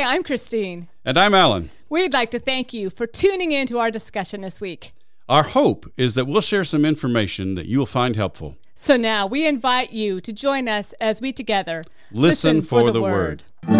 Hi, I'm Christine. And I'm Alan. We'd like to thank you for tuning in to our discussion this week. Our hope is that we'll share some information that you will find helpful. So now we invite you to join us as we together listen, listen for, for, the, the word. word.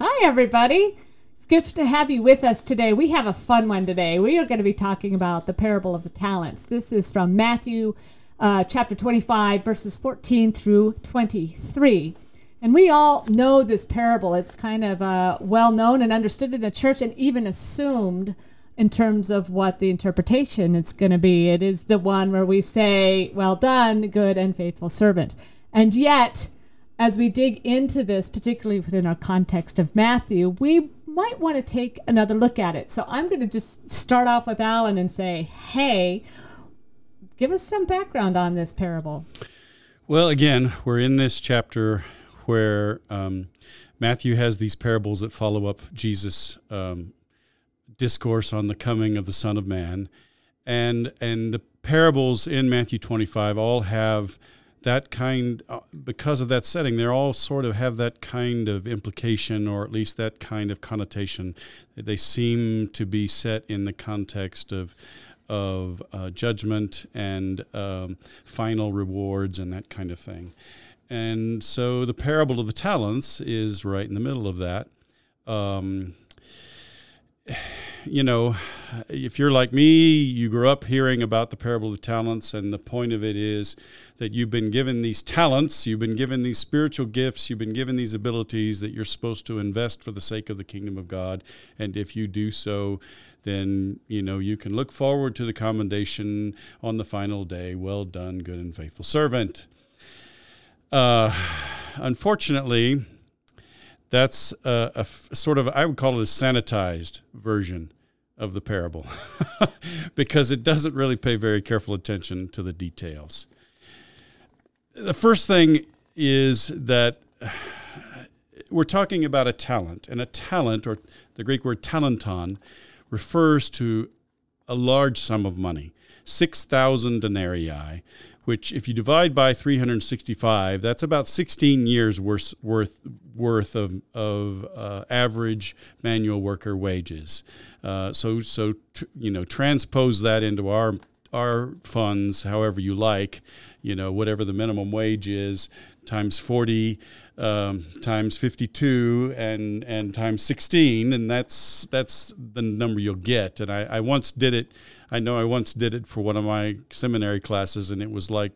Hi, everybody. It's good to have you with us today. We have a fun one today. We are going to be talking about the parable of the talents. This is from Matthew uh, chapter 25, verses 14 through 23. And we all know this parable. It's kind of uh, well known and understood in the church and even assumed in terms of what the interpretation is going to be. It is the one where we say, Well done, good and faithful servant. And yet, as we dig into this, particularly within our context of Matthew, we might want to take another look at it. So I'm going to just start off with Alan and say, Hey, give us some background on this parable. Well, again, we're in this chapter where um, Matthew has these parables that follow up Jesus' um, discourse on the coming of the Son of Man, and and the parables in Matthew 25 all have that kind uh, because of that setting they all sort of have that kind of implication or at least that kind of connotation they seem to be set in the context of of uh, judgment and um, final rewards and that kind of thing and so the parable of the talents is right in the middle of that. Um, you know, if you're like me, you grew up hearing about the parable of the talents, and the point of it is that you've been given these talents, you've been given these spiritual gifts, you've been given these abilities that you're supposed to invest for the sake of the kingdom of God. And if you do so, then you know you can look forward to the commendation on the final day. Well done, good and faithful servant. Uh, unfortunately, that's a, sort of, I would call it a sanitized version of the parable because it doesn't really pay very careful attention to the details. The first thing is that we're talking about a talent, and a talent, or the Greek word talenton, refers to a large sum of money, 6,000 denarii, which if you divide by 365, that's about 16 years worth worth worth of of uh, average manual worker wages. Uh, so so tr- you know transpose that into our our funds however you like. You know whatever the minimum wage is times 40 um, times 52 and and times 16 and that's that's the number you'll get and I, I once did it I know I once did it for one of my seminary classes and it was like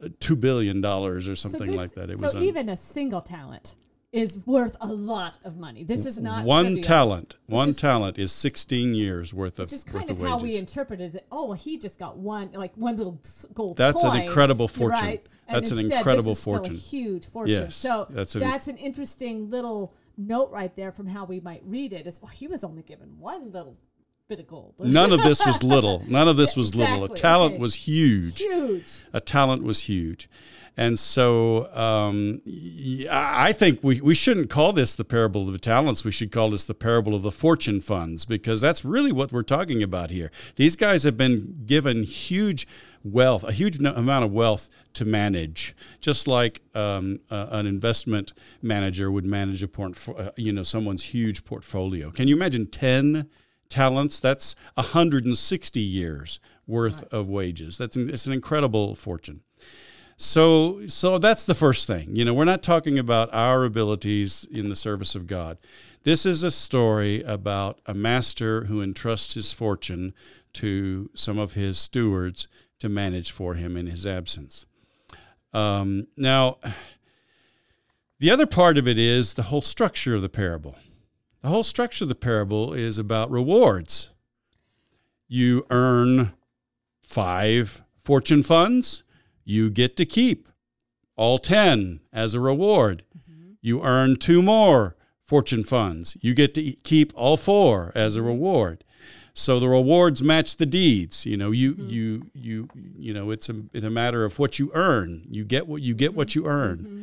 uh, two billion dollars or something so this, like that it so was even a single talent is worth a lot of money. This is not one talent. One is, talent is 16 years worth of. Just kind of, how we interpret it. Oh, well, he just got one, like one little gold. That's coin, an incredible fortune. Right? That's an incredible fortune. Still a huge fortune. Yes, so that's an, that's an interesting little note right there from how we might read it. it. Is well, he was only given one little bit of gold. None of this was little. None of this was exactly. little. A talent okay. was huge. Huge. A talent was huge. And so um, I think we, we shouldn't call this the parable of the talents. We should call this the parable of the fortune funds because that's really what we're talking about here. These guys have been given huge wealth, a huge amount of wealth to manage, just like um, uh, an investment manager would manage a portfolio, uh, you know, someone's huge portfolio. Can you imagine 10 talents? That's 160 years worth right. of wages. That's it's an incredible fortune. So, so that's the first thing. You know, we're not talking about our abilities in the service of God. This is a story about a master who entrusts his fortune to some of his stewards to manage for him in his absence. Um, now, the other part of it is the whole structure of the parable. The whole structure of the parable is about rewards. You earn five fortune funds you get to keep all 10 as a reward. Mm-hmm. You earn two more fortune funds. You get to keep all four as a mm-hmm. reward. So the rewards match the deeds. You know, you mm-hmm. you you you know, it's a it's a matter of what you earn. You get what you get what mm-hmm. you earn. Mm-hmm.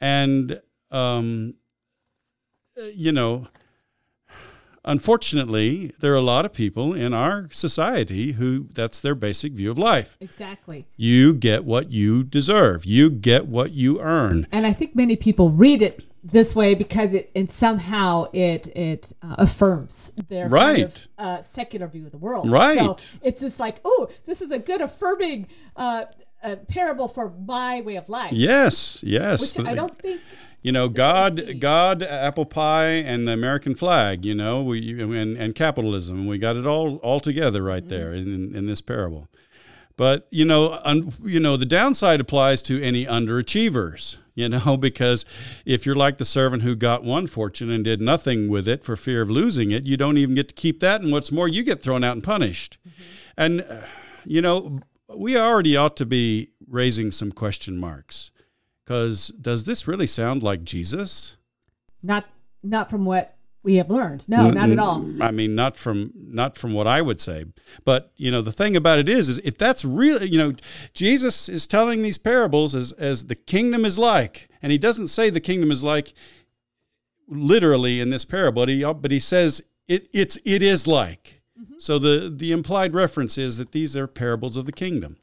And um you know, unfortunately, there are a lot of people in our society who that's their basic view of life. Exactly. You get what you deserve. You get what you earn. And I think many people read it this way because it and somehow it it uh, affirms their Right. kind of, uh, secular view of the world. Right. So it's just like, oh, this is a good affirming uh, uh, parable for my way of life. Yes, yes. Which I don't think. You know god god uh, apple pie and the american flag you know we and, and capitalism and we got it all all together right there in, in this parable. But you know un, you know the downside applies to any underachievers you know because if you're like the servant who got one fortune and did nothing with it for fear of losing it you don't even get to keep that and what's more you get thrown out and punished. And uh, you know we already ought to be raising some question marks because does this really sound like Jesus? Not not from what we have learned. No, not at all. I mean, not from not from what I would say. But you know, the thing about it is, is if that's really, you know, Jesus is telling these parables as as the kingdom is like, and he doesn't say the kingdom is like literally in this parable, but he but he says it it's it is like. Mm-hmm. So the the implied reference is that these are parables of the kingdom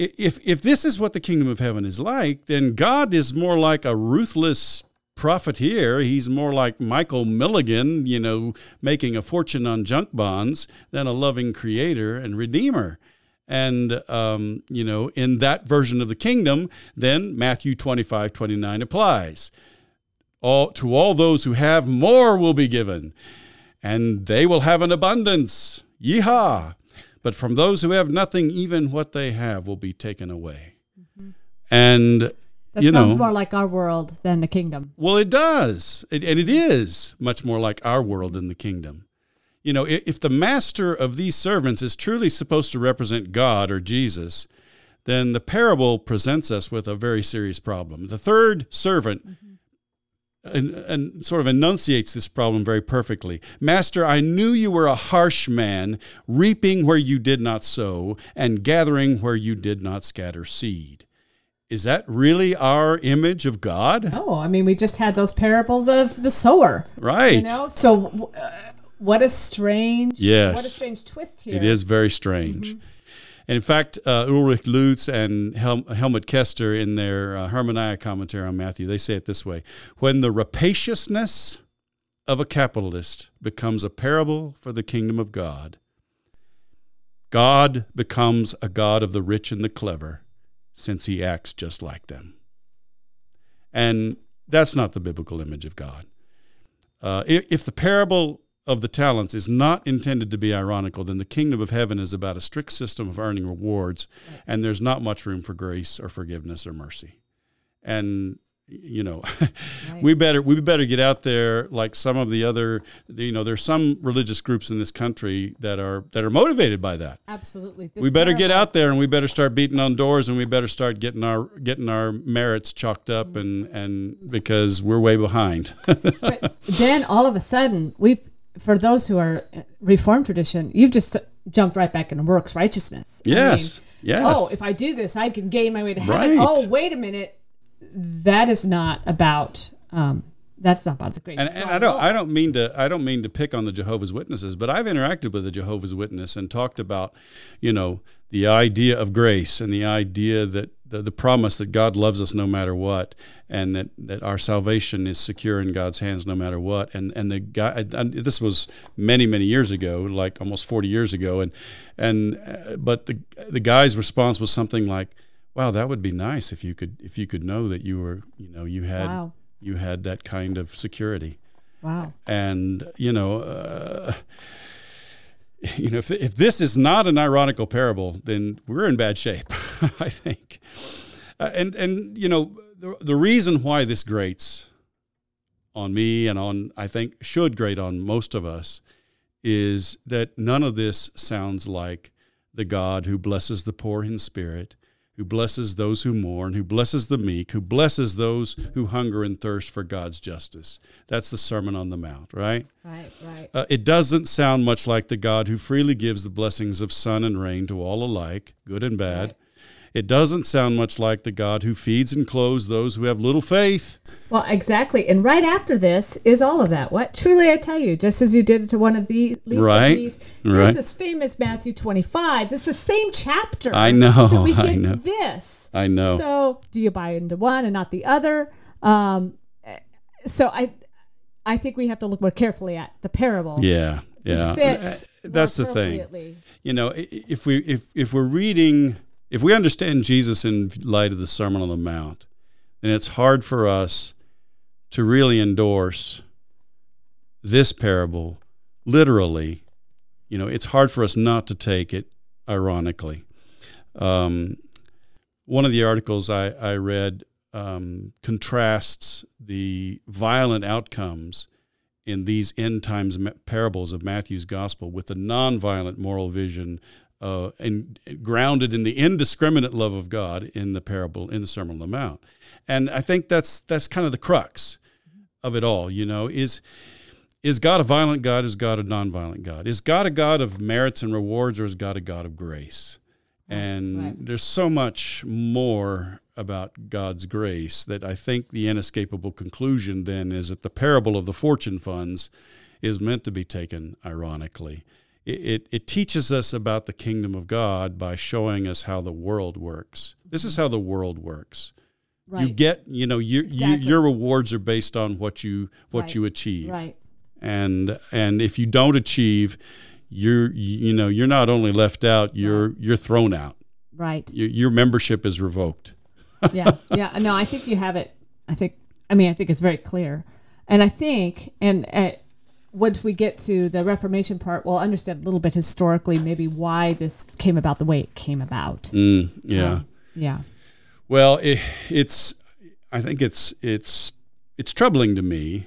if if this is what the kingdom of heaven is like, then God is more like a ruthless profiteer. He's more like Michael Milken, you know, making a fortune on junk bonds than a loving creator and redeemer. And, um, you know, in that version of the kingdom, then Matthew 25, 29 applies. All, to all those who have, more will be given, and they will have an abundance. Yeehaw! But from those who have nothing, even what they have will be taken away. Mm-hmm. And That you sounds know, more like our world than the kingdom. well, it does, it, and it is much more like our world than the kingdom. You know, i- if the master of these servants is truly supposed to represent God or Jesus, then the parable presents us with a very serious problem. The third servant and, and sort of enunciates this problem very perfectly. Master, I knew you were a harsh man, reaping where you did not sow and gathering where you did not scatter seed. Is that really our image of God? Oh, I mean, we just had those parables of the sower. Right. You know, so uh, what a strange, Yes. what a strange twist here. It is very strange. And in fact, uh, Ulrich Luz and Hel- Helmut Koester, in their uh, commentary on Matthew, they say it this way When the rapaciousness of a capitalist becomes a parable for the kingdom of God, God becomes a God of the rich and the clever, since he acts just like them. And that's not the biblical image of God. Uh, if, if the parable of the talents is not intended to be ironical, then the kingdom of heaven is about a strict system of earning rewards, and there's not much room for grace or forgiveness or mercy. And you know, we better we better get out there like some of the other. You know, there's some religious groups in this country that are that are motivated by that. Absolutely. This We better get out there and we better start beating on doors and we better start getting our getting our merits chalked up and and because we're way behind. But then all of a sudden, we've, for those who are uh, Reformed tradition, you've just jumped right back into works righteousness. I yes. mean, yes. Oh, if I do this, I can gain my way to heaven. Right. Oh, wait a minute. That is not about. Um, that's not about the grace. and, and I don't. I don't mean to I don't mean to pick on the Jehovah's Witnesses, but I've interacted with a Jehovah's Witness and talked about, you know, the idea of grace and the idea that the, the promise that God loves us no matter what, and that, that our salvation is secure in God's hands no matter what. And and the guy, this was many many years ago, like almost forty years ago, and and uh, but the the guy's response was something like, "Wow, that would be nice if you could if you could know that you were you know you had Wow. you had that kind of security." Wow. and you know uh, you know if, if this is not an ironical parable then we're in bad shape i think uh, and and you know the, the reason why this grates on me and on i think should grate on most of us is that none of this sounds like the god who blesses the poor in spirit who blesses those who mourn, who blesses the meek, who blesses those who hunger and thirst for God's justice. That's the Sermon on the Mount, right? Right. Right. Uh, it doesn't sound much like the God who freely gives the blessings of sun and rain to all alike, good and bad. Right. It doesn't sound much like the God who feeds and clothes those who have little faith. Well, exactly. And right after this is all of that. What truly I tell you, just as you did it to one of the least Right. of these, Right. this famous Matthew 25. It's the same chapter. I know, we I get know. this. I know. So, do you buy into one and not the other? Um, so I, I think we have to look more carefully at the parable. Yeah, To yeah. fit Uh, That's the thing. You know, if we if if we're reading, if we understand Jesus in light of the Sermon on the Mount, then it's hard for us to really endorse this parable literally. You know, it's hard for us not to take it ironically. Um, one of the articles I, I read um, contrasts the violent outcomes in these end times parables of Matthew's gospel with the nonviolent moral vision uh, and grounded in the indiscriminate love of God in the parable in the Sermon on the Mount. And I think that's that's kind of the crux of it all. You know, is is God a violent God? Is God a nonviolent God? Is God a God of merits and rewards, or is God a God of grace? And right. there's so much more about God's grace that I think the inescapable conclusion then is that the parable of the fortune funds is meant to be taken ironically. It, it, teaches us about the kingdom of God by showing us how the world works. This is how the world works. Right. You get, you know, you, you, your rewards are based on what you what Right. you achieve right. and and if you don't achieve you're you know you're not only left out you're you're thrown out Right. your, your membership is revoked yeah, yeah. No, I think you have it. I think. I mean, I think it's very clear, and I think, and uh, once we get to the Reformation part, we'll understand a little bit historically, maybe why this came about the way it came about. Mm, yeah Um, yeah. well it, it's i think it's it's it's troubling to me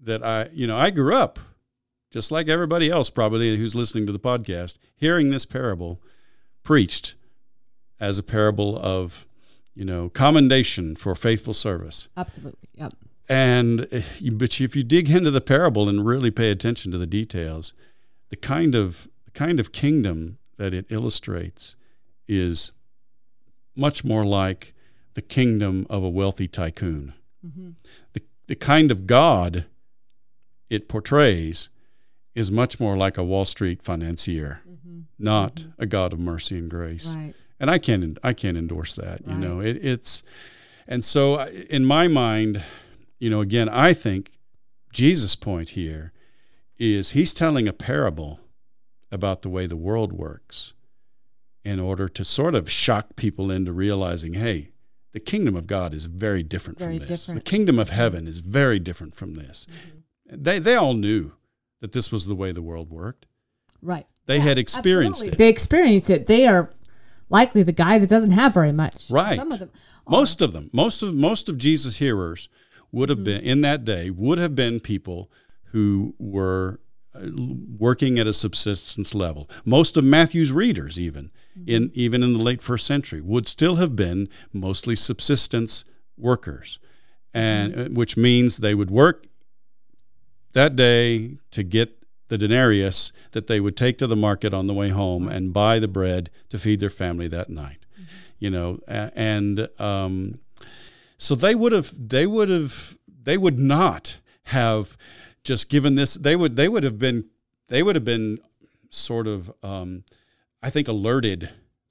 that i you know i grew up just like everybody else probably who's listening to the podcast hearing this parable preached as a parable of you know commendation for faithful service Absolutely. Yep. And eh, but if you dig into the parable and really pay attention to the details, the kind of the kind of kingdom that it illustrates is much more like the kingdom of a wealthy tycoon. Mm-hmm. The the kind of God it portrays is much more like a Wall Street financier, mm-hmm. not mm-hmm. a God of mercy and grace Right. and I can't I can't endorse that. You know, it, it's and so uh, in my mind, you know, again, I think Jesus' point here is he's telling a parable about the way the world works in order to sort of shock people into realizing, hey, the kingdom of God is very different Very from this. different. The kingdom of heaven is very different from this. Mm-hmm. They they all knew that this was the way the world worked. Right. They had experienced Absolutely. it. They experienced it. They are likely the guy that doesn't have very much. Right. Some of them. most of them most of most of jesus hearers would Mm-hmm. have been in that day would have been people who were uh, working at a subsistence level most of matthew's readers even Mm-hmm. in even in the late first century would still have been mostly subsistence workers and Mm-hmm. uh, which means they would work that day to get the denarius that they would take to the market on the way home and buy the bread to feed their family that night you know and um, so they would have they would have they would not have just given this they would they would have been they would have been sort of um, i think alerted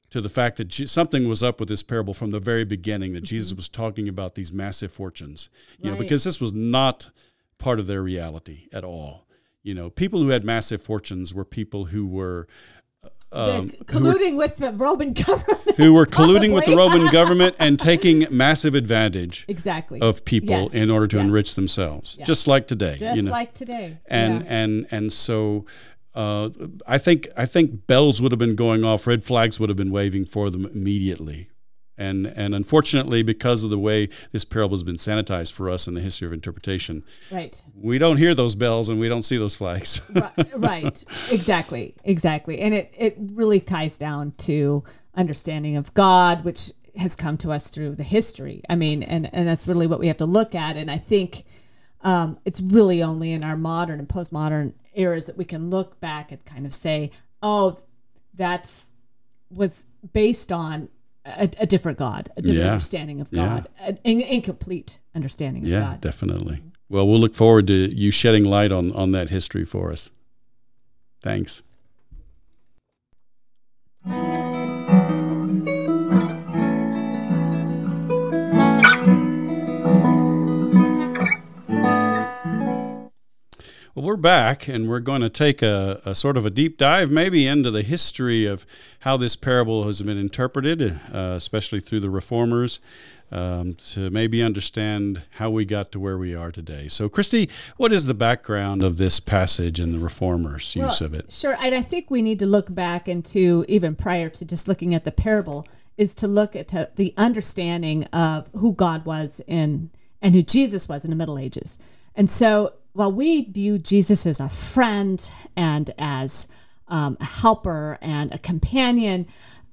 to the fact that something was up with this parable from the very beginning that jesus was talking about these massive fortunes you know because this was not part of their reality at all. You know people who had massive fortunes were people who were um, who were colluding with the Roman government. who were colluding with the Roman government and taking massive advantage exactly of people Yes, in order to yes. enrich themselves, Yes. just like today. Just you know? like today. and Yeah. and and so uh, I think I think bells would have been going off, red flags would have been waving for them immediately. And and unfortunately, because of the way this parable has been sanitized for us in the history of interpretation, right. we don't hear those bells and we don't see those flags. right, right. Exactly. Exactly. And it, it really ties down to understanding of God, which has come to us through the history. I mean, and, and that's really what we have to look at. And I think um, it's really only in our modern and postmodern eras that we can look back and kind of say, oh, that's was based on a, a different God, a different Yeah. understanding of Yeah. God, an in- incomplete understanding of Yeah, God. definitely. Well, we'll look forward to you shedding light on, on that history for us. Thanks. Well, we're back, and we're going to take a, a sort of a deep dive, maybe into the history of how this parable has been interpreted, uh, especially through the reformers, um, to maybe understand how we got to where we are today. So, Christy, what is the background of this passage and the reformers' use of it? Sure, and I think we need to look back into even prior to just looking at the parable, is to look at the understanding of who God was in and who Jesus was in the Middle Ages. And so, while we view Jesus as a friend and as um, a helper and a companion,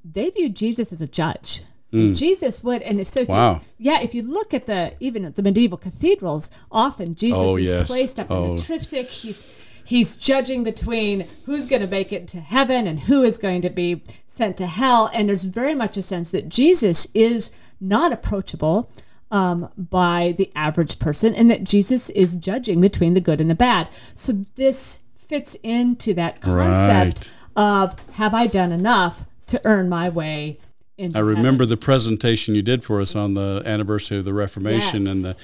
they view Jesus as a judge. Jesus would, and if so, if you- Hmm. Yeah, if you look at the even at the medieval cathedrals, often Jesus Oh, is yes. placed up in Oh. a triptych. He's he's judging between who's going to make it to heaven and who is going to be sent to hell. And there's very much a sense that Jesus is not approachable um, by the average person, and that Jesus is judging between the good and the bad. So this fits into that concept of have I done enough to earn my way into I remember heaven? the presentation you did for us on the anniversary of the Reformation and the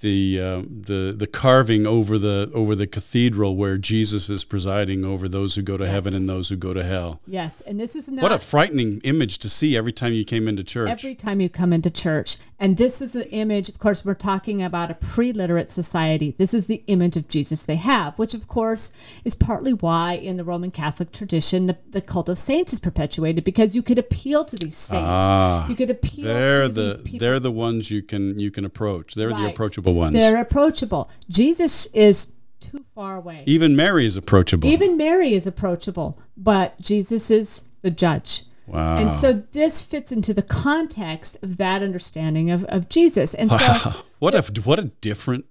the uh, the the carving over the over the cathedral where Jesus is presiding over those who go to heaven and those who go to hell. Yes, and this is not What a frightening image to see every time you came into church. every time you come into church. And this is the image, of course, we're talking about a pre literate society. This is the image of Jesus they have, which, of course, is partly why in the Roman Catholic tradition the, the cult of saints is perpetuated because you could appeal to these saints. Ah, you could appeal they're to the they're the ones you can you can approach. They're the Right. Approachable ones. They're approachable. Jesus is too far away. Even Mary is approachable. Even Mary is approachable, but Jesus is the judge. wow. And so this fits into the context of that understanding of, of Jesus. And so what a what a different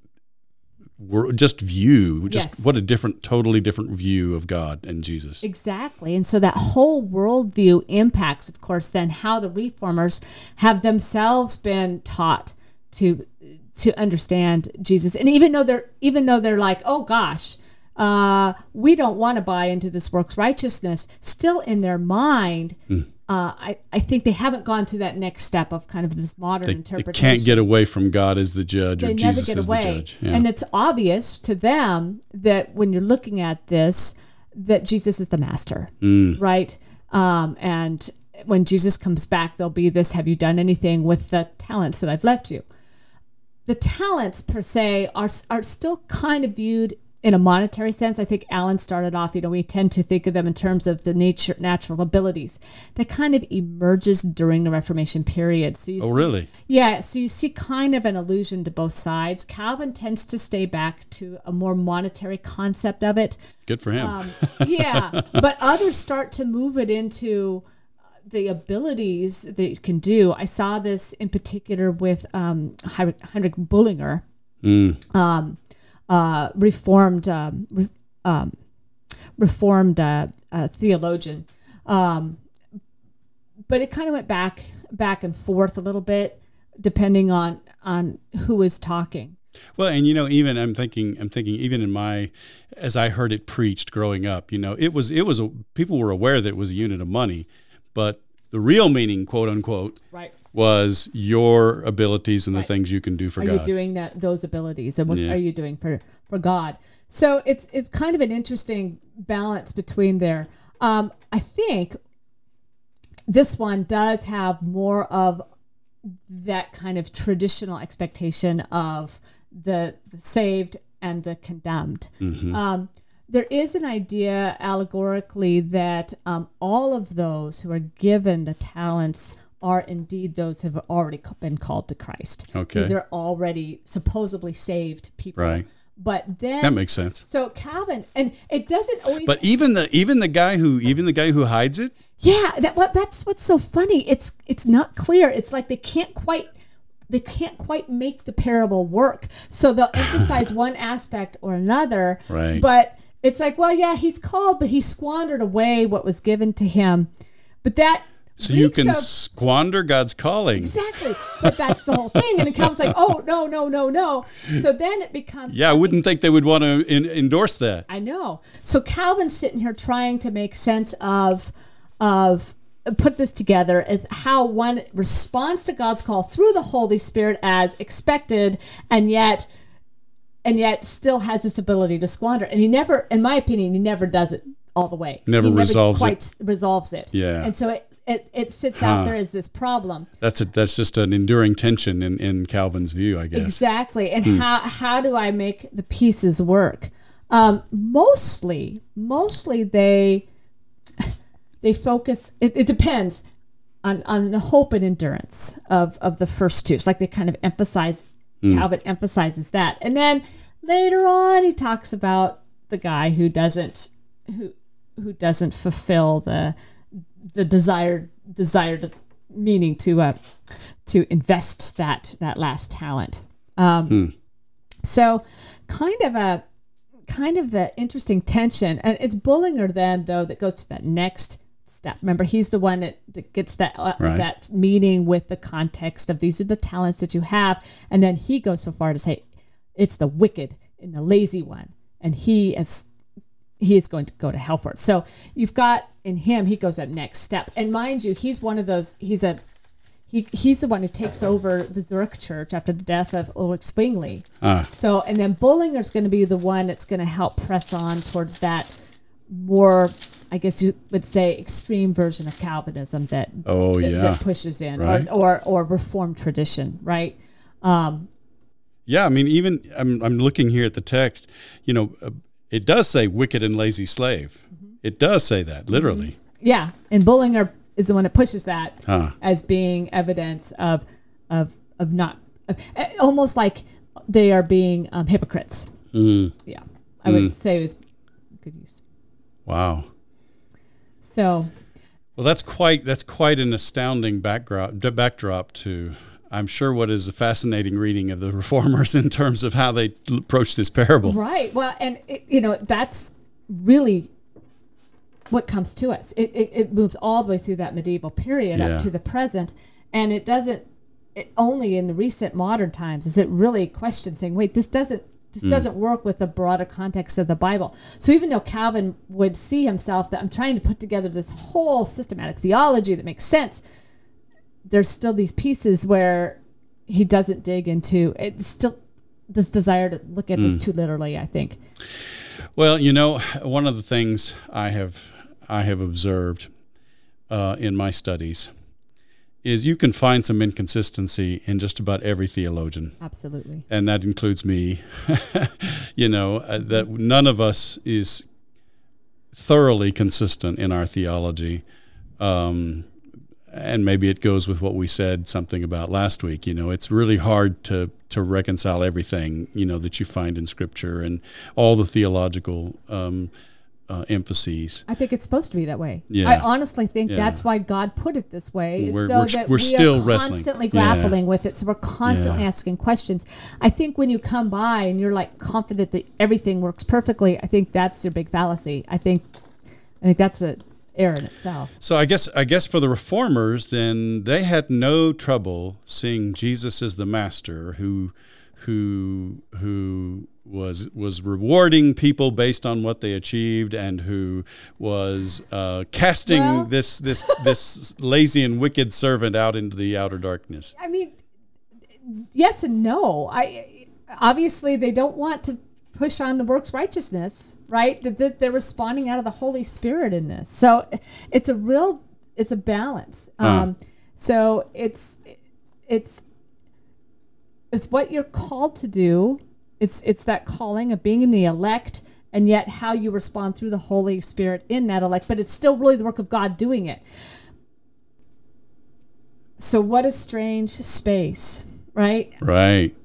world, just view just Yes. what a different totally different view of god and jesus Exactly. And so that whole worldview impacts, of course, then how the reformers have themselves been taught to to understand Jesus. And even though they're even though they're like, oh gosh, uh, we don't want to buy into this works righteousness, still in their mind, Hmm. uh, I, I think they haven't gone to that next step of kind of this modern they, they interpretation can't get away from god as the judge or they never jesus as away. the judge yeah. And it's obvious to them that when you're looking at this, that Jesus is the master, Mm. right? Um, and when Jesus comes back, there'll be this: Have you done anything with the talents that I've left you? The talents per se are are still kind of viewed in a monetary sense. I think Alan started off. You know, we tend to think of them in terms of the nature natural abilities that kind of emerges during the Reformation period. So you oh see- really yeah, so you see kind of an allusion to both sides. Calvin tends to stay back to a more monetary concept of it. good for him Um, yeah, but others start to move it into the abilities that you can do. I saw this in particular with um, Heinrich Heinrich Bullinger, um, uh, reformed um, re- um, reformed uh, uh, theologian. Um, but it kind of went back back and forth a little bit depending on on who was talking. well and you know even i'm thinking i'm thinking even in my as i heard it preached growing up you know it was it was a people were aware that it was a unit of money but the real meaning quote unquote Right. was your abilities and the things you can do for Are god Are you doing that those abilities and what Yeah. are you doing for for God? So it's it's kind of an interesting balance between there. Um, I think this one does have more of that kind of traditional expectation of the, the saved and the condemned. Um, there is an idea allegorically that um, all of those who are given the talents are indeed those who have already been called to Christ. Okay. These are already supposedly saved people. Right. But then, that makes sense so Calvin, and it doesn't always. but even the even the guy who even the guy who hides it Yeah, that what that's what's so funny. It's it's not clear. It's like they can't quite they can't quite make the parable work. So they'll emphasize one aspect or another. Right. But it's like, well, yeah, he's called, but he squandered away what was given to him. But that So you can of- squander God's calling. Exactly. But that's the whole thing. And then Calvin's like, oh, no, no, no, no. So then it becomes. Yeah, I wouldn't think they would want to in, endorse that. I know. So Calvin's sitting here trying to make sense of, of, put this together as how one responds to God's call through the Holy Spirit as expected, and yet, and yet still has this ability to squander. And he never, in my opinion, he never does it all the way. Never he resolves it. quite resolves it. Yeah. And so it, it, it sits out there as this problem. That's a, that's just an enduring tension in, in Calvin's view, I guess. Exactly. And Hmm. how how do I make the pieces work? Um, mostly, mostly they they focus. It, it depends on on the hope and endurance of of the first two. It's like they kind of emphasize. Hmm. Calvin emphasizes that, and then later on he talks about the guy who doesn't who who doesn't fulfill the the desired desired meaning to uh, to invest that that last talent. Um, So, kind of a kind of an interesting tension, and it's Bullinger then though that goes to that next step. Remember, he's the one that, that gets that uh, Right. that meaning with the context of these are the talents that you have, and then he goes so far to say it's the wicked and the lazy one, and he is he is going to go to hell for it. So you've got in him, he goes that next step. And mind you, he's one of those, he's a, he, he's the one who takes over the Zurich church after the death of Ulrich Zwingli. Ah. So, and then Bullinger's going to be the one that's going to help press on towards that more, I guess you would say, extreme version of Calvinism that, Oh, that, yeah. that pushes in, Right. or, or, or Reformed tradition, right? Yeah, I mean, even I'm, I'm looking here at the text. You know, uh, it does say wicked and lazy slave. Mm-hmm. It does say that literally. Yeah, and Bullinger is the one that pushes that Huh. as being evidence of of of not of, eh, almost like they are being um, hypocrites. Mm. Yeah, I would say was good use. Wow. So Well, that's quite that's quite an astounding backdrop backdrop to I'm sure what is a fascinating reading of the reformers in terms of how they approach this parable. right, well, and it, you know that's really what comes to us. It, it it moves all the way through that medieval period Yeah. up to the present, and it doesn't. It only in the recent modern times is it really questioned, saying, "Wait, this doesn't." This doesn't work with the broader context of the Bible. So even though Calvin would see himself that I'm trying to put together this whole systematic theology that makes sense, there's still these pieces where he doesn't dig into it. Still, this desire to look at this too literally. I think. Well, you know, one of the things I have I have observed uh, in my studies is you can find some inconsistency in just about every theologian. Absolutely. and that includes me. you know uh, that none of us is thoroughly consistent in our theology, um, and maybe it goes with what we said something about last week. You know, it's really hard to to reconcile everything you know that you find in Scripture and all the theological um, uh, emphases. I think it's supposed to be that way. Yeah. I honestly think Yeah. that's why God put it this way, We're- so we're- that we're we still are wrestling. constantly Yeah. grappling with it. So we're constantly Yeah. asking questions. I think when you come by and you're like confident that everything works perfectly, I think that's your big fallacy. I think, I think that's an error in itself. So I guess I guess for the reformers, then they had no trouble seeing Jesus as the master who who who was was rewarding people based on what they achieved and who was uh, casting Well- this this this lazy and wicked servant out into the outer darkness. I mean, yes and no. I obviously they don't want to push on the works righteousness, right? That they're responding out of the Holy Spirit in this. So it's a real, it's a balance. Um, so it's it's it's what you're called to do. It's it's that calling of being in the elect. And yet, how you respond through the Holy Spirit in that elect, but it's still really the work of God doing it. So, what a strange space, right? Right.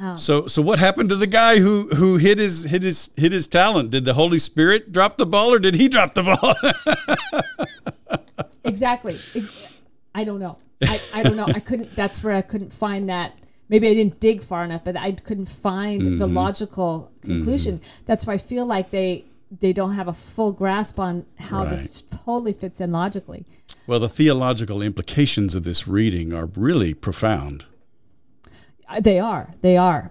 Oh. So so what happened to the guy who who hit his hit his hit his talent? Did the Holy Spirit drop the ball or did he drop the ball? Exactly. I don't know. I, I don't know. I couldn't. That's where I couldn't find that. Maybe I didn't dig far enough, but I couldn't find the logical conclusion. That's why I feel like they they don't have a full grasp on how this totally fits in logically. Well, the theological implications of this reading are really profound. Uh, They are. They are.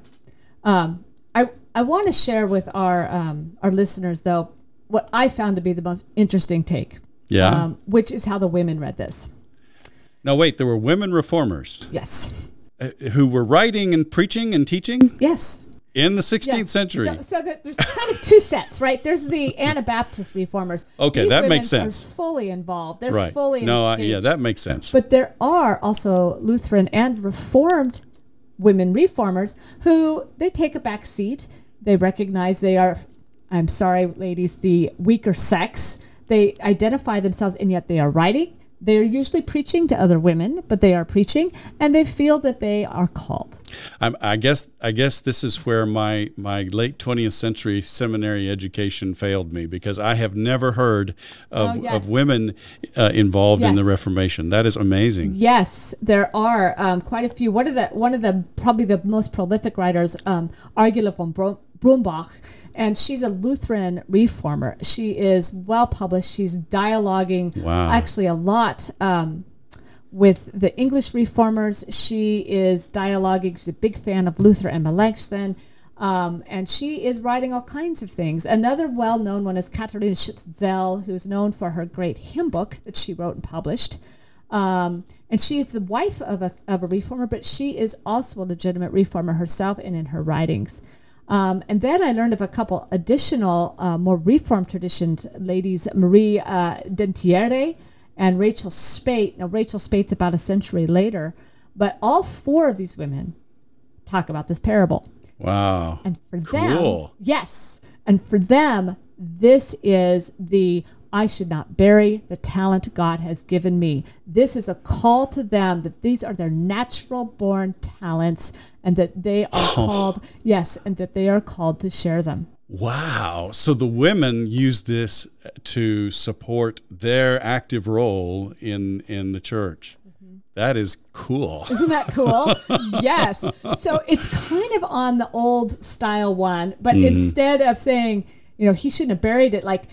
Um, I I want to share with our um, our listeners though what I found to be the most interesting take. Yeah. Um, which is how the women read this. now, wait, there were women reformers Yes. Uh, who were writing and preaching and teaching Yes. in the 16th Yes. century. So, there's kind of two sets, right? There's the Anabaptist reformers. Okay, These that makes sense. Are fully involved. They're right. fully no, I, engaged. yeah, that makes sense. But there are also Lutheran and Reformed women reformers who they take a back seat. They recognize they are, I'm sorry, ladies, the weaker sex. They identify themselves, and yet they are writing. They're usually preaching to other women, but they are preaching, and they feel that they are called. I'm, I guess I guess this is where my my late 20th century seminary education failed me because I have never heard of, Oh, yes. of women uh, involved in the Reformation. That is amazing. Yes, there are um, quite a few. One of the one of the probably the most prolific writers, um, Argula von Bro- Grumbach, and she's a Lutheran reformer. She is well published. She's dialoguing Wow. actually a lot. Um, with the English reformers, she is dialoguing. She's a big fan of Luther and Melanchthon. Um, and she is writing all kinds of things. Another well known one is Katharina Schutz-Zell, who's known for her great hymn book that she wrote and published. Um, and she is the wife of a, of a reformer, but she is also a legitimate reformer herself and in her writings. Um, and then I learned of a couple additional, uh, more Reformed traditions ladies, Marie uh, Dentiere and Rachel Speght. Now, Rachel Speght's about a century later, but all four of these women talk about this parable. Wow. And for Cool. them, yes. And for them, this is the I should not bury the talent God has given me. This is a call to them that these are their natural born talents and that they are Oh. called, yes, and that they are called to share them. Wow. So the women use this to support their active role in in the church. That is cool. Isn't that cool? yes. So it's kind of on the old style one, but Mm-hmm. instead of saying, you know, he shouldn't have buried it, like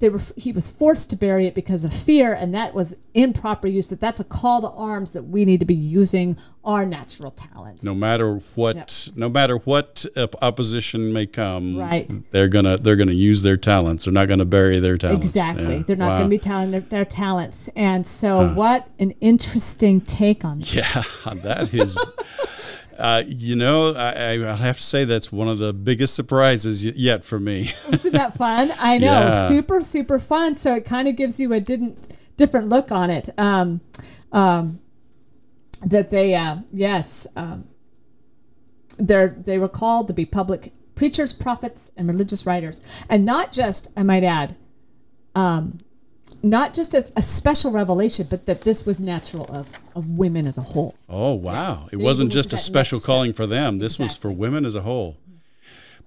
they were he was forced to bury it because of fear, and that was improper use. That that's a call to arms that we need to be using our natural talents. No matter what, no matter what uh, opposition may come, Right. They're gonna they're gonna use their talents. They're not gonna bury their talents. Exactly. Yeah. They're not Wow. going to be telling their, their talents. And so, what an interesting take on that. Yeah, that is. Uh, you know, I, I have to say that's one of the biggest surprises yet for me. Isn't that fun? I know, Yeah. super super fun. So it kind of gives you a didn't different look on it. Um, um, that they, uh, yes, um, they're they were called to be public preachers, prophets, and religious writers, and not just, I might add, um, not just as a special revelation, but that this was natural of of women as a whole. Oh wow! It They wasn't just a special calling for them. This was for women as a whole.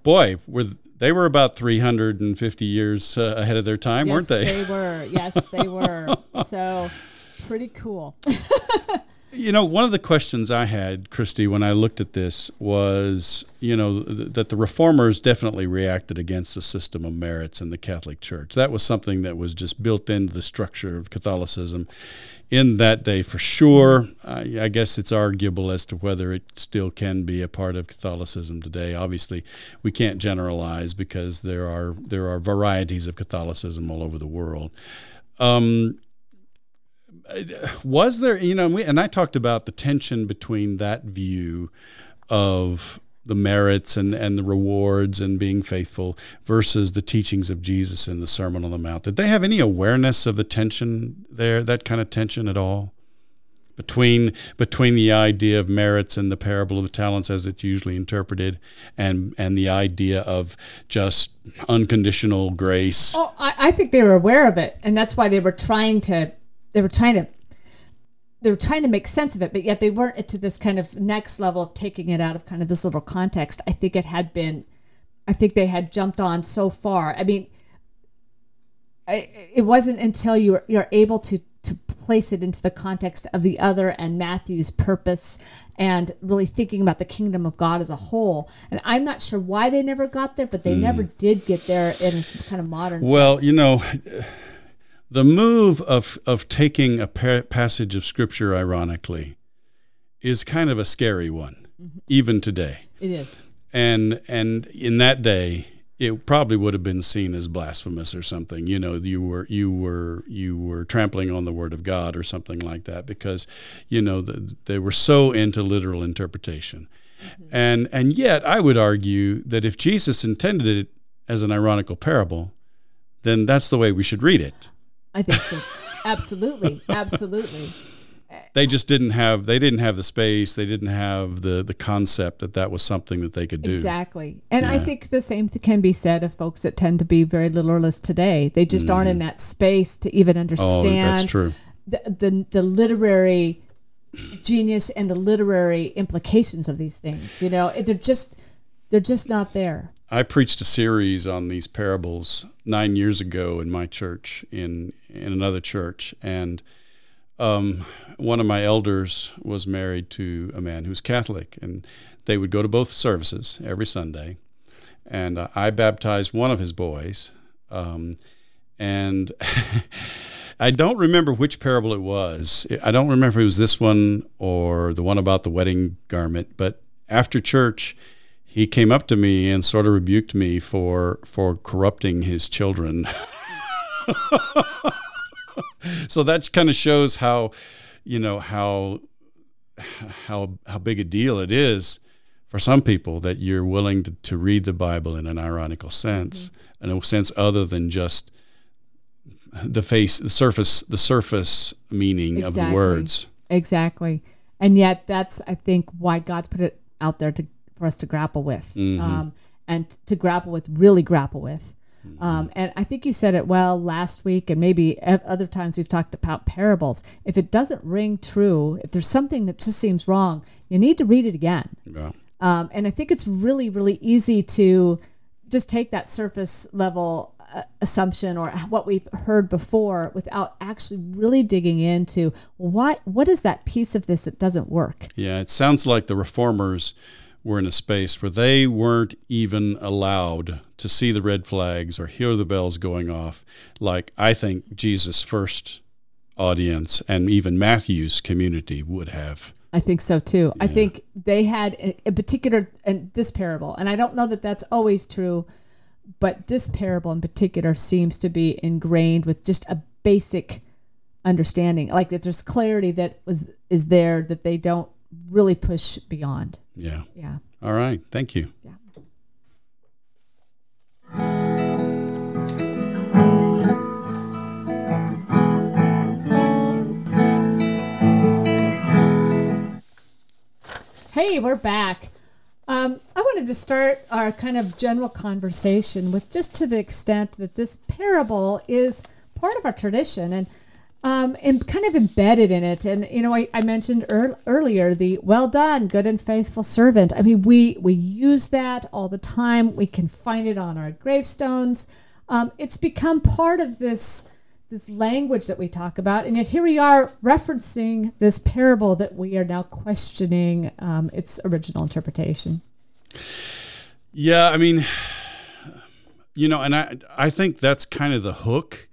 Boy, were they were about 350 years uh, ahead of their time, yes, weren't they? They were. Yes, they were. so pretty cool. You know, one of the questions I had, Christy, when I looked at this was, you know, th- that the reformers definitely reacted against the system of merits in the Catholic Church. That was something that was just built into the structure of Catholicism in that day for sure. I, I guess it's arguable as to whether it still can be a part of Catholicism today. Obviously, we can't generalize because there are there are varieties of Catholicism all over the world. Um, was there you know and we, and I talked about the tension between that view of the merits and and the rewards and being faithful versus the teachings of Jesus in the Sermon on the Mount. Did they have any awareness of the tension there, that kind of tension at all? Between between the idea of merits and the parable of the talents as it's usually interpreted and and the idea of just unconditional grace. Oh, I, I think they were aware of it, and that's why they were trying to. They were trying to. They were trying to make sense of it, but yet they weren't to this kind of next level of taking it out of kind of this little context. I think it had been. I think they had jumped on so far. I mean, I, it wasn't until you're you're able to to place it into the context of the other and Matthew's purpose and really thinking about the kingdom of God as a whole. And I'm not sure why they never got there, but they hmm. never did get there in some kind of modern Well, sense. you know, the move of of taking a pa- passage of scripture ironically is kind of a scary one, mm-hmm. even today. It is. And and in that day, it probably would have been seen as blasphemous or something. You know, you were you were you were trampling on the word of God or something like that because, you know, the, they were so into literal interpretation. Mm-hmm. And and yet I would argue that if Jesus intended it as an ironical parable, then that's the way we should read it. I think so. absolutely, absolutely. They just didn't have they didn't have the space. They didn't have the the concept that that was something that they could do. Exactly, and yeah. I think the same can be said of folks that tend to be very literalist today. They just mm-hmm. aren't in that space to even understand. Oh, that's true. The, the the literary genius and the literary implications of these things. You know, they're just they're just not there. I preached a series on these parables nine years ago in my church, in in another church, and um, one of my elders was married to a man who's Catholic, and they would go to both services every Sunday. And uh, I baptized one of his boys, um, and I don't remember which parable it was. I don't remember if it was this one or the one about the wedding garment. But after church he came up to me and sort of rebuked me for for corrupting his children. so that kind of shows how, you know, how how how big a deal it is for some people that you're willing to, to read the Bible in an ironical sense, mm-hmm. in a sense other than just the face, the surface, the surface meaning exactly. of the words. Exactly, and yet that's I think why God's put it out there to for us to grapple with mm-hmm. um, and to grapple with, really grapple with. Mm-hmm. Um, and I think you said it well last week, and maybe other times we've talked about parables. If it doesn't ring true, if there's something that just seems wrong, you need to read it again. Yeah. Um, and I think it's really, really easy to just take that surface level uh, assumption or what we've heard before without actually really digging into what what is that piece of this that doesn't work. Yeah, it sounds like the reformers were in a space where they weren't even allowed to see the red flags or hear the bells going off, like I think Jesus' first audience and even Matthew's community would have. I think so too. Yeah. I think they had a, particular and this parable, and I don't know that that's always true, but this parable in particular seems to be ingrained with just a basic understanding, like that there's clarity that was is there that they don't really push beyond. Yeah. Yeah. All right. Thank you. Yeah. Hey, we're back. Um, I wanted to start our kind of general conversation with just to the extent that this parable is part of our tradition. And um, and kind of embedded in it. And you know, I, I mentioned er- earlier the "well done, good and faithful servant." I mean, we we use that all the time. We can find it on our gravestones. Um, it's become part of this this language that we talk about, and yet here we are referencing this parable that we are now questioning um, its original interpretation. Yeah, I mean, you know, and I I think that's kind of the hook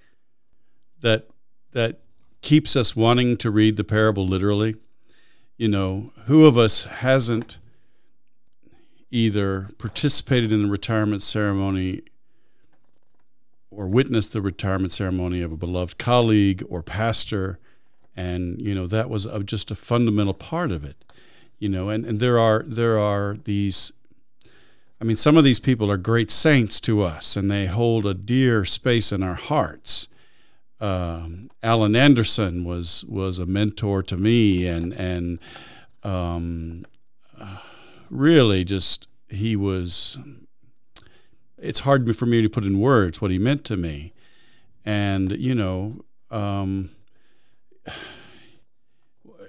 that that keeps us wanting to read the parable literally. You know, who of us hasn't either participated in the retirement ceremony or witnessed the retirement ceremony of a beloved colleague or pastor? And, you know, that was just a fundamental part of it. You know, and, and there are there are these I mean, some of these people are great saints to us, and they hold a dear space in our hearts um, Alan Anderson was was a mentor to me, and and um, really just he was. It's hard for me to put in words what he meant to me, and you know. Um,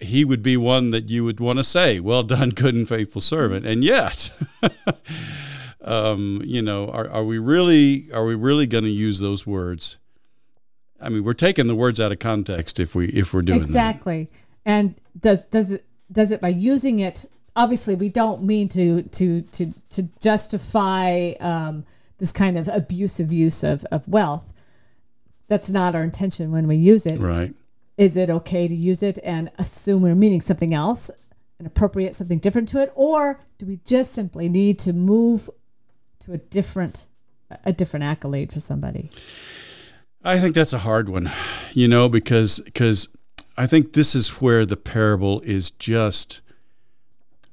he would be one that you would want to say, "Well done, good and faithful servant." And yet, um, you know, are, are we really are we really going to use those words I mean, we're taking the words out of context if we if we're doing that. exactly. That. And does does it does it by using it? Obviously, we don't mean to to to to justify um, this kind of abusive use of of wealth. that's not our intention when we use it. Right. Is it okay to use it and assume we're meaning something else and appropriate something different to it, or do we just simply need to move to a different a different accolade for somebody? I think that's a hard one, you know, because because I think this is where the parable is just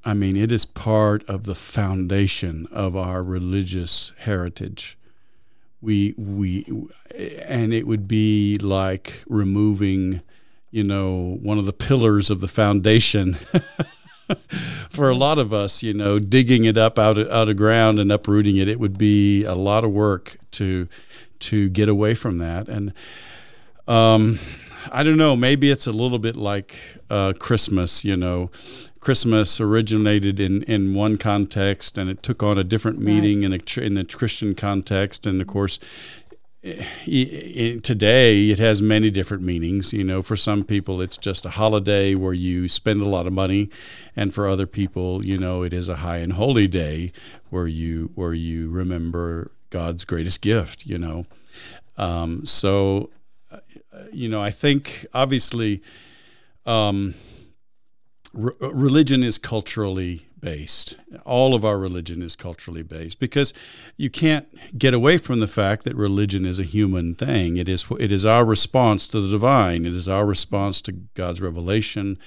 I mean, it is part of the foundation of our religious heritage. We we and it would be like removing, you know, one of the pillars of the foundation. For a lot of us, you know, digging it up out of, out of ground and uprooting it, it would be a lot of work to to get away from that. And um, I don't know, maybe it's a little bit like uh, Christmas, you know. Christmas originated in, in one context and it took on a different meaning right. in a in the Christian context and of course today it has many different meanings you know for some people it's just a holiday where you spend a lot of money and for other people you know it is a high and holy day where you where you remember God's greatest gift you know um, so uh, you know I think obviously um, re- religion is culturally based. All of our religion is culturally based because you can't get away from the fact that religion is a human thing. It is it is our response to the divine. It is our response to God's revelation,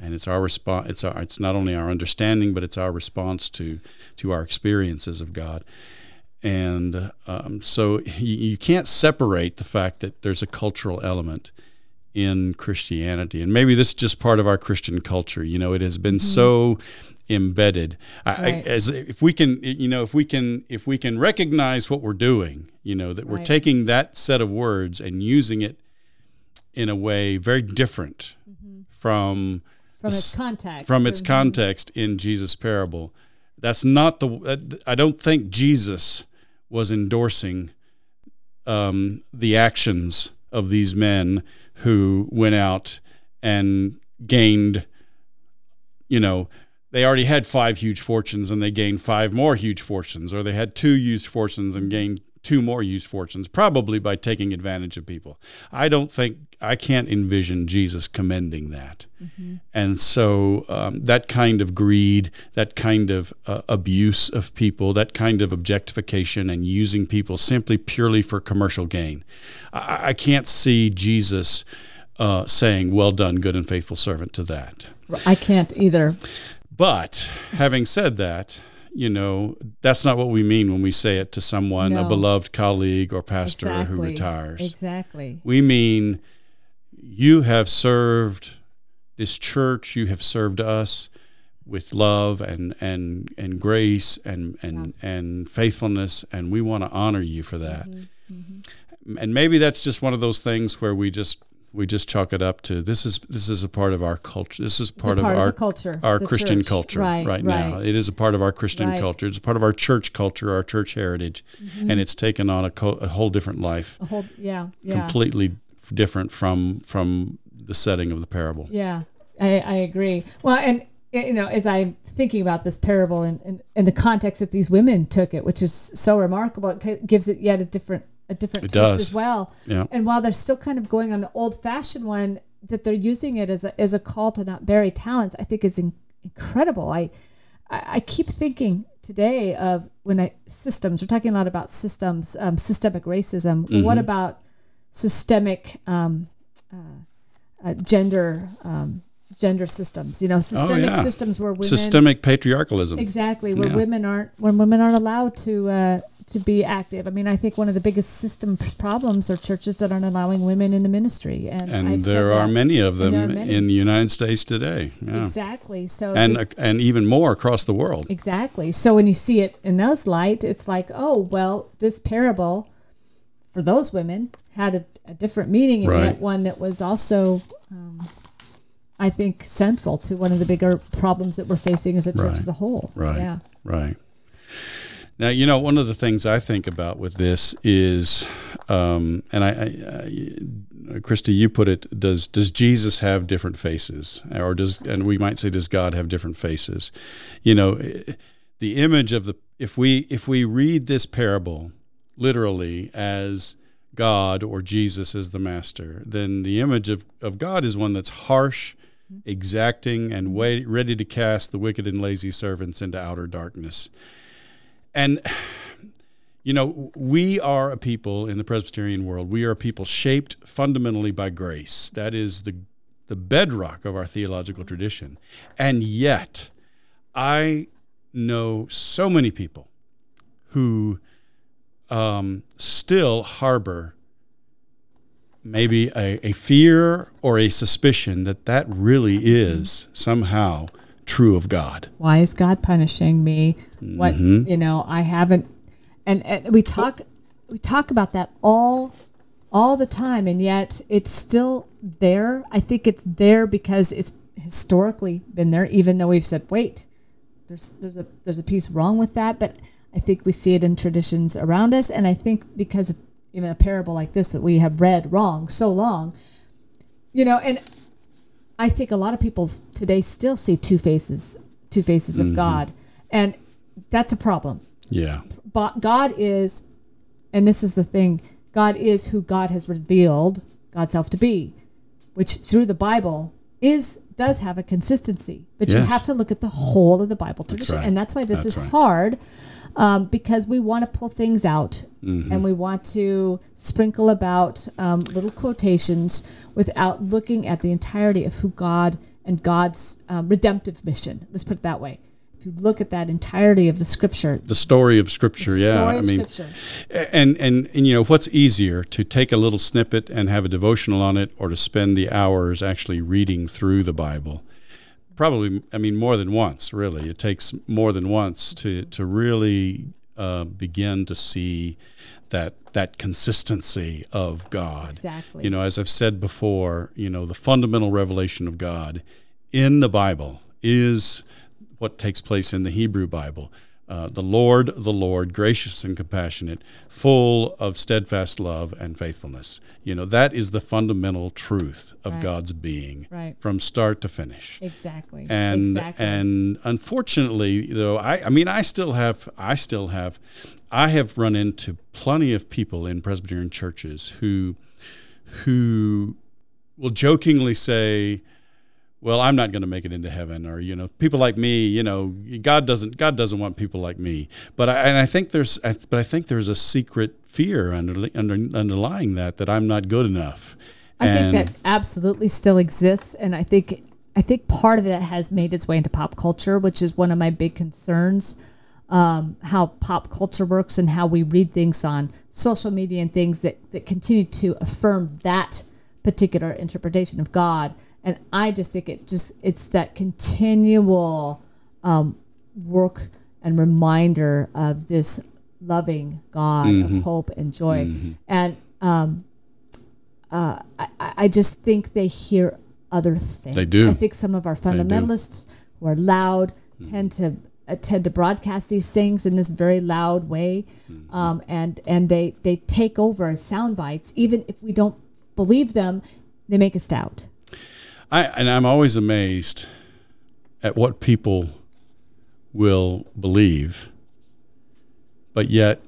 and it's our response. It's our, it's not only our understanding, but it's our response to to our experiences of God. And um, so you, you can't separate the fact that there's a cultural element in Christianity. And maybe this is just part of our Christian culture. You know, it has been mm-hmm. so embedded. Right. I, as if we can, you know, if we can, if we can recognize what we're doing, you know, that we're taking that set of words and using it in a way very different mm-hmm. from from its context from its context in Jesus' parable. That's not the. I don't think Jesus was endorsing um, the actions of these men who went out and gained, you know, they already had five huge fortunes and they gained five more huge fortunes, or they had two huge fortunes and gained two more used fortunes, probably by taking advantage of people. I don't think, I can't envision Jesus commending that. Mm-hmm. And so um, that kind of greed, that kind of uh, abuse of people, that kind of objectification and using people simply purely for commercial gain, I, I can't see Jesus uh, saying, Well done, good and faithful servant, to that. I can't either. But having said that, you know, that's not what we mean when we say it to someone, no. a beloved colleague or pastor exactly. who retires. Exactly. We mean you have served this church, you have served us with love and and and grace and and yeah. and faithfulness and we want to honor you for that. Mm-hmm. Mm-hmm. And maybe that's just one of those things where we just we just chalk it up to this is this is a part of our culture. This is part, part of our culture, our Christian church. culture right, right, right, now. It is a part of our Christian right. culture. It's part of our church culture, our church heritage, mm-hmm. and it's taken on a, co- a, whole different life. A whole, yeah, yeah, completely different from from the setting of the parable. Yeah, I, I agree. Well, and you know, as I'm thinking about this parable and in, in, in, the context that these women took it, which is so remarkable, it gives it yet a different a different it does. as well. Yeah. And while they're still kind of going on the old fashioned one, that they're using it as a, as a call to not bury talents, I think is in, incredible. I, I keep thinking today of when I systems. We're talking a lot about systems, um, systemic racism. Mm-hmm. What about systemic um, uh, uh, gender um, gender systems? You know, systemic oh, yeah. systems where women systemic patriarchalism. Exactly, where yeah. women aren't when women aren't allowed to uh, to be active. I mean, I think one of the biggest systems problems are churches that aren't allowing women in the ministry, and, and there are many of them many. in the United States today. Yeah. Exactly. So and this, and even more across the world. Exactly. So when you see it in those light, it's like, oh well, this parable for those women had a, a different meaning, and right. yet one that was also. Um, I think central to one of the bigger problems that we're facing as a church right. as a whole. Right. Yeah. Right. Now, you know, one of the things I think about with this is, um, and I, I, I, Christy, you put it, does does Jesus have different faces, or does, and we might say, does God have different faces? You know, the image of the if we if we read this parable literally as God or Jesus as the master, then the image of, of God is one that's harsh, exacting, and ready to cast the wicked and lazy servants into outer darkness. And, you know, we are a people in the Presbyterian world, we are a people shaped fundamentally by grace. That is the, the bedrock of our theological tradition. And yet, I know so many people who um, still harbor maybe a, a fear or a suspicion that that really is somehow true of God. Why is God punishing me? What Mm-hmm. you know, I haven't and, and we talk we talk about that all all the time and yet it's still there. I think it's there because it's historically been there even though we've said wait, there's there's a there's a piece wrong with that, but I think we see it in traditions around us and I think because of even a parable like this that we have read wrong so long, you know, and I think a lot of people today still see two faces, two faces Mm-hmm. of God, and that's a problem. Yeah. But God is, and this is the thing, God is who God has revealed God's self to be, which through the Bible is does have a consistency. But you have to look at the whole of the Bible tradition, right. and that's why this That's is right. hard, um, because we want to pull things out Mm-hmm. and we want to sprinkle about um, little quotations without looking at the entirety of who God and God's um, redemptive mission. Let's put it that way. If you look at that entirety of the Scripture, The story of Scripture, yeah. story I mean, Scripture. and, and and you know what's easier to take a little snippet and have a devotional on it, or to spend the hours actually reading through the Bible? Probably, I mean, more than once. Really, it takes more than once to to really uh, begin to see that that consistency of God. Exactly. You know, as I've said before, you know, the fundamental revelation of God in the Bible is what takes place in the Hebrew Bible. Uh, the Lord, the Lord, gracious and compassionate, full of steadfast love and faithfulness. You know, that is the fundamental truth of Right. God's being Right. from start to finish Exactly. and exactly. and unfortunately though I, I mean i still have i still have i have run into plenty of people in presbyterian churches who who will jokingly say well i'm not going to make it into heaven or you know people like me you know god doesn't god doesn't want people like me but i and i think there's I- but i think there's a secret fear under, under underlying that that i'm not good enough I And- think that absolutely still exists, and I think I think part of that has made its way into pop culture, which is one of my big concerns. Um, how pop culture works and how we read things on social media and things that, that continue to affirm that particular interpretation of God. And I just think it just it's that continual um, work and reminder of this loving God Mm-hmm. of hope and joy. And um, uh, I, I just think they hear other things. They do. I think some of our fundamentalists who are loud tend to uh, tend to broadcast these things in this very loud way, um, and and they they take over as sound bites. Even if we don't believe them, they make us doubt. I and I'm always amazed at what people will believe, but yet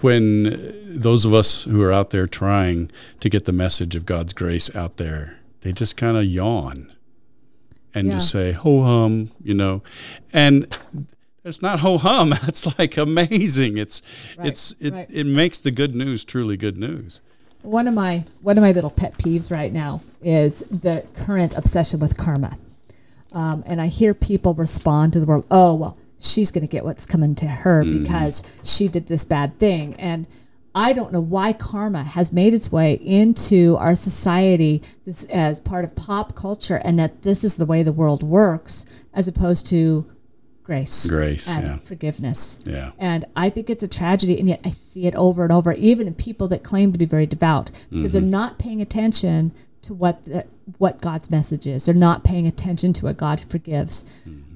when those of us who are out there trying to get the message of God's grace out there, they just kind of yawn and just say ho hum, you know, and it's not ho hum. It's like amazing. It's Right, it's it, right. it makes the good news truly good news. One of my one of my little pet peeves right now is the current obsession with karma, um, and I hear people respond to the world. Oh well, she's going to get what's coming to her because she did this bad thing, and I don't know why karma has made its way into our society as part of pop culture, and that this is the way the world works, as opposed to grace, Grace, and yeah. forgiveness. Yeah. And I think it's a tragedy, and yet I see it over and over, even in people that claim to be very devout, because they're not paying attention to what the, what God's message is. They're not paying attention to a God who forgives,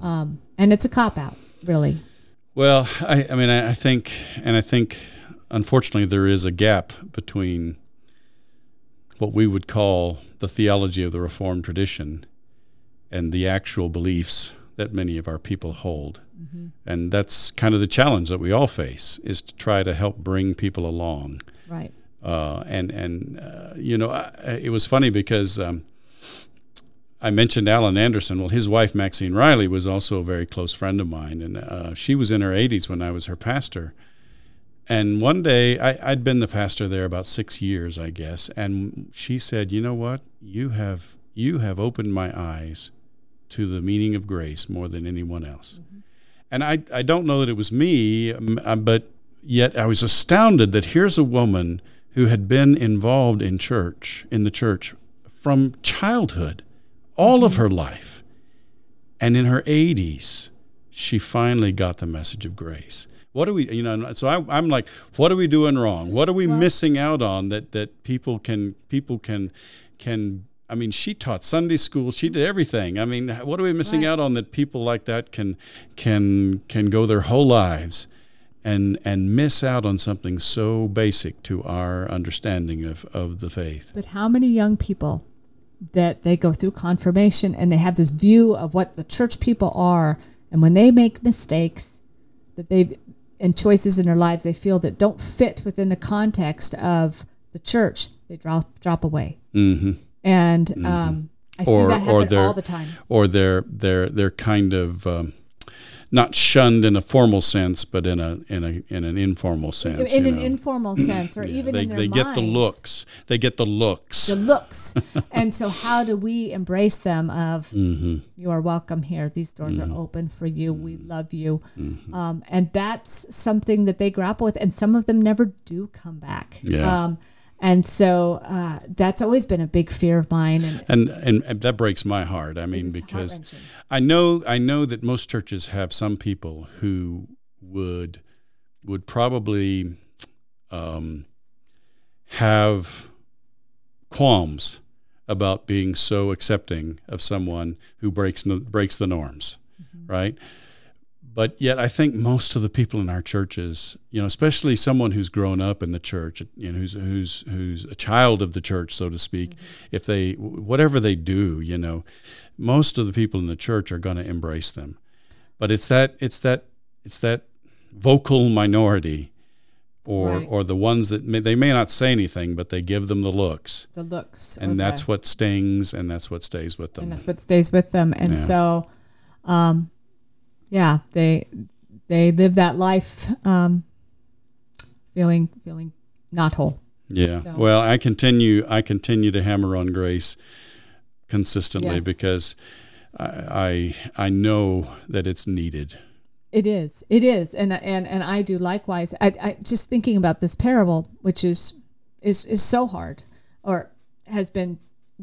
um, and it's a cop out, really. Well, I, I mean, I, I think, and I think, unfortunately, there is a gap between what we would call the theology of the Reformed tradition and the actual beliefs that many of our people hold. And that's kind of the challenge that we all face is to try to help bring people along Right. Uh, and and uh, you know, I, it was funny because um, I mentioned Alan Anderson. Well, his wife Maxine Riley was also a very close friend of mine, and uh, she was in her 80s when I was her pastor. And one day, I, I'd been the pastor there about six years, I guess, and she said, "You know what? You have you have opened my eyes to the meaning of grace more than anyone else." Mm-hmm. And I I don't know that it was me, uh, but yet I was astounded that here's a woman who had been involved in church in the church from childhood, all mm-hmm. of her life, and in her 80s, she finally got the message of grace. What are we, you know? So I, am like, what are we doing wrong? What are we well, missing out on that that people can people can can? I mean, she taught Sunday school. She did everything. I mean, what are we missing right. out on that people like that can can can go their whole lives and and miss out on something so basic to our understanding of of the faith? But how many young people that they go through confirmation and they have this view of what the church people are, and when they make mistakes, that they and choices in their lives they feel that don't fit within the context of the church, they drop drop away. Mm-hmm. And mm-hmm. Um, I see that happen all the time. Or they're they're they're kind of um, not shunned in a formal sense, but in a in a in an informal sense. In an know. informal sense, or yeah, even they, in their they minds. get the looks. They get the looks. The looks. and so, how do we embrace them? Of mm-hmm. you are welcome here. These doors mm-hmm. are open for you. We mm-hmm. love you, mm-hmm. um, and that's something that they grapple with. And some of them never do come back. Yeah. Um, and so uh, that's always been a big fear of mine and, and and, that breaks my heart i mean because i know i know that most churches have some people who would would probably um, have qualms about being so accepting of someone who breaks breaks the norms mm-hmm. right but yet, I think most of the people in our churches, you know, especially someone who's grown up in the church, you know, who's who's who's a child of the church, so to speak, mm-hmm. if they whatever they do, you know, most of the people in the church are going to embrace them. But it's that it's that it's that vocal minority or right. or the ones that may, they may not say anything, but they give them the looks. The looks, and that's what stings, and that's what stays with them. And that's what stays with them. And yeah. so, um, yeah, they they live that life um, feeling feeling not whole. Yeah. So. Well, I continue I continue to hammer on grace consistently yes. because I, I I know that it's needed. It is. It is, and and and I do likewise. I, I just thinking about this parable, which is is is so hard, or has been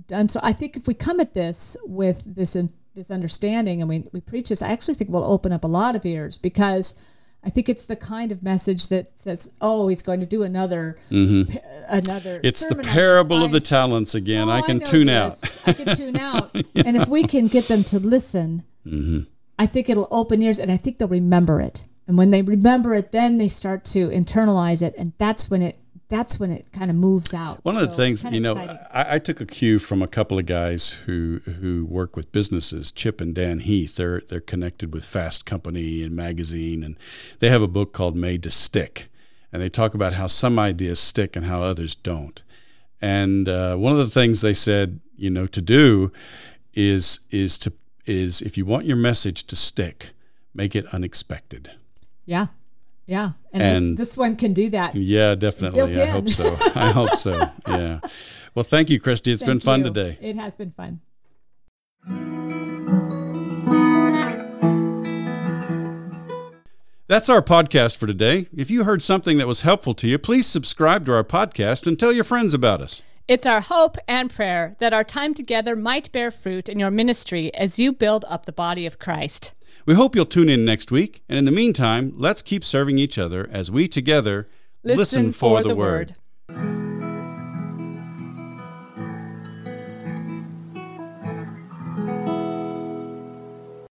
done. So I think if we come at this with this in, this understanding and we, we preach this, I actually think will open up a lot of ears because I think it's the kind of message that says, "Oh, he's going to do another, mm-hmm. another." It's the parable of the talents again. Oh, I can I tune out. I can tune out, and if we can get them to listen, mm-hmm. I think it'll open ears, and I think they'll remember it. And when they remember it, then they start to internalize it, and that's when it that's when it kind of moves out. One of the things, you know, I, I, took a cue from a couple of guys who who work with businesses, Chip and Dan Heath. They're they're connected with Fast Company and magazine, and they have a book called Made to Stick, and they talk about how some ideas stick and how others don't. And uh, one of the things they said, you know, to do is is to is if you want your message to stick, make it unexpected. Yeah. Yeah, and, and this, this, one can do that. Yeah, definitely. I hope so. I hope so. Yeah. Well, thank you, Christy. It's thank been fun you. today. It has been fun. That's our podcast for today. If you heard something that was helpful to you, please subscribe to our podcast and tell your friends about us. It's our hope and prayer that our time together might bear fruit in your ministry as you build up the body of Christ. We hope you'll tune in next week. And in the meantime, let's keep serving each other as we together listen, listen for, for, the, word. word.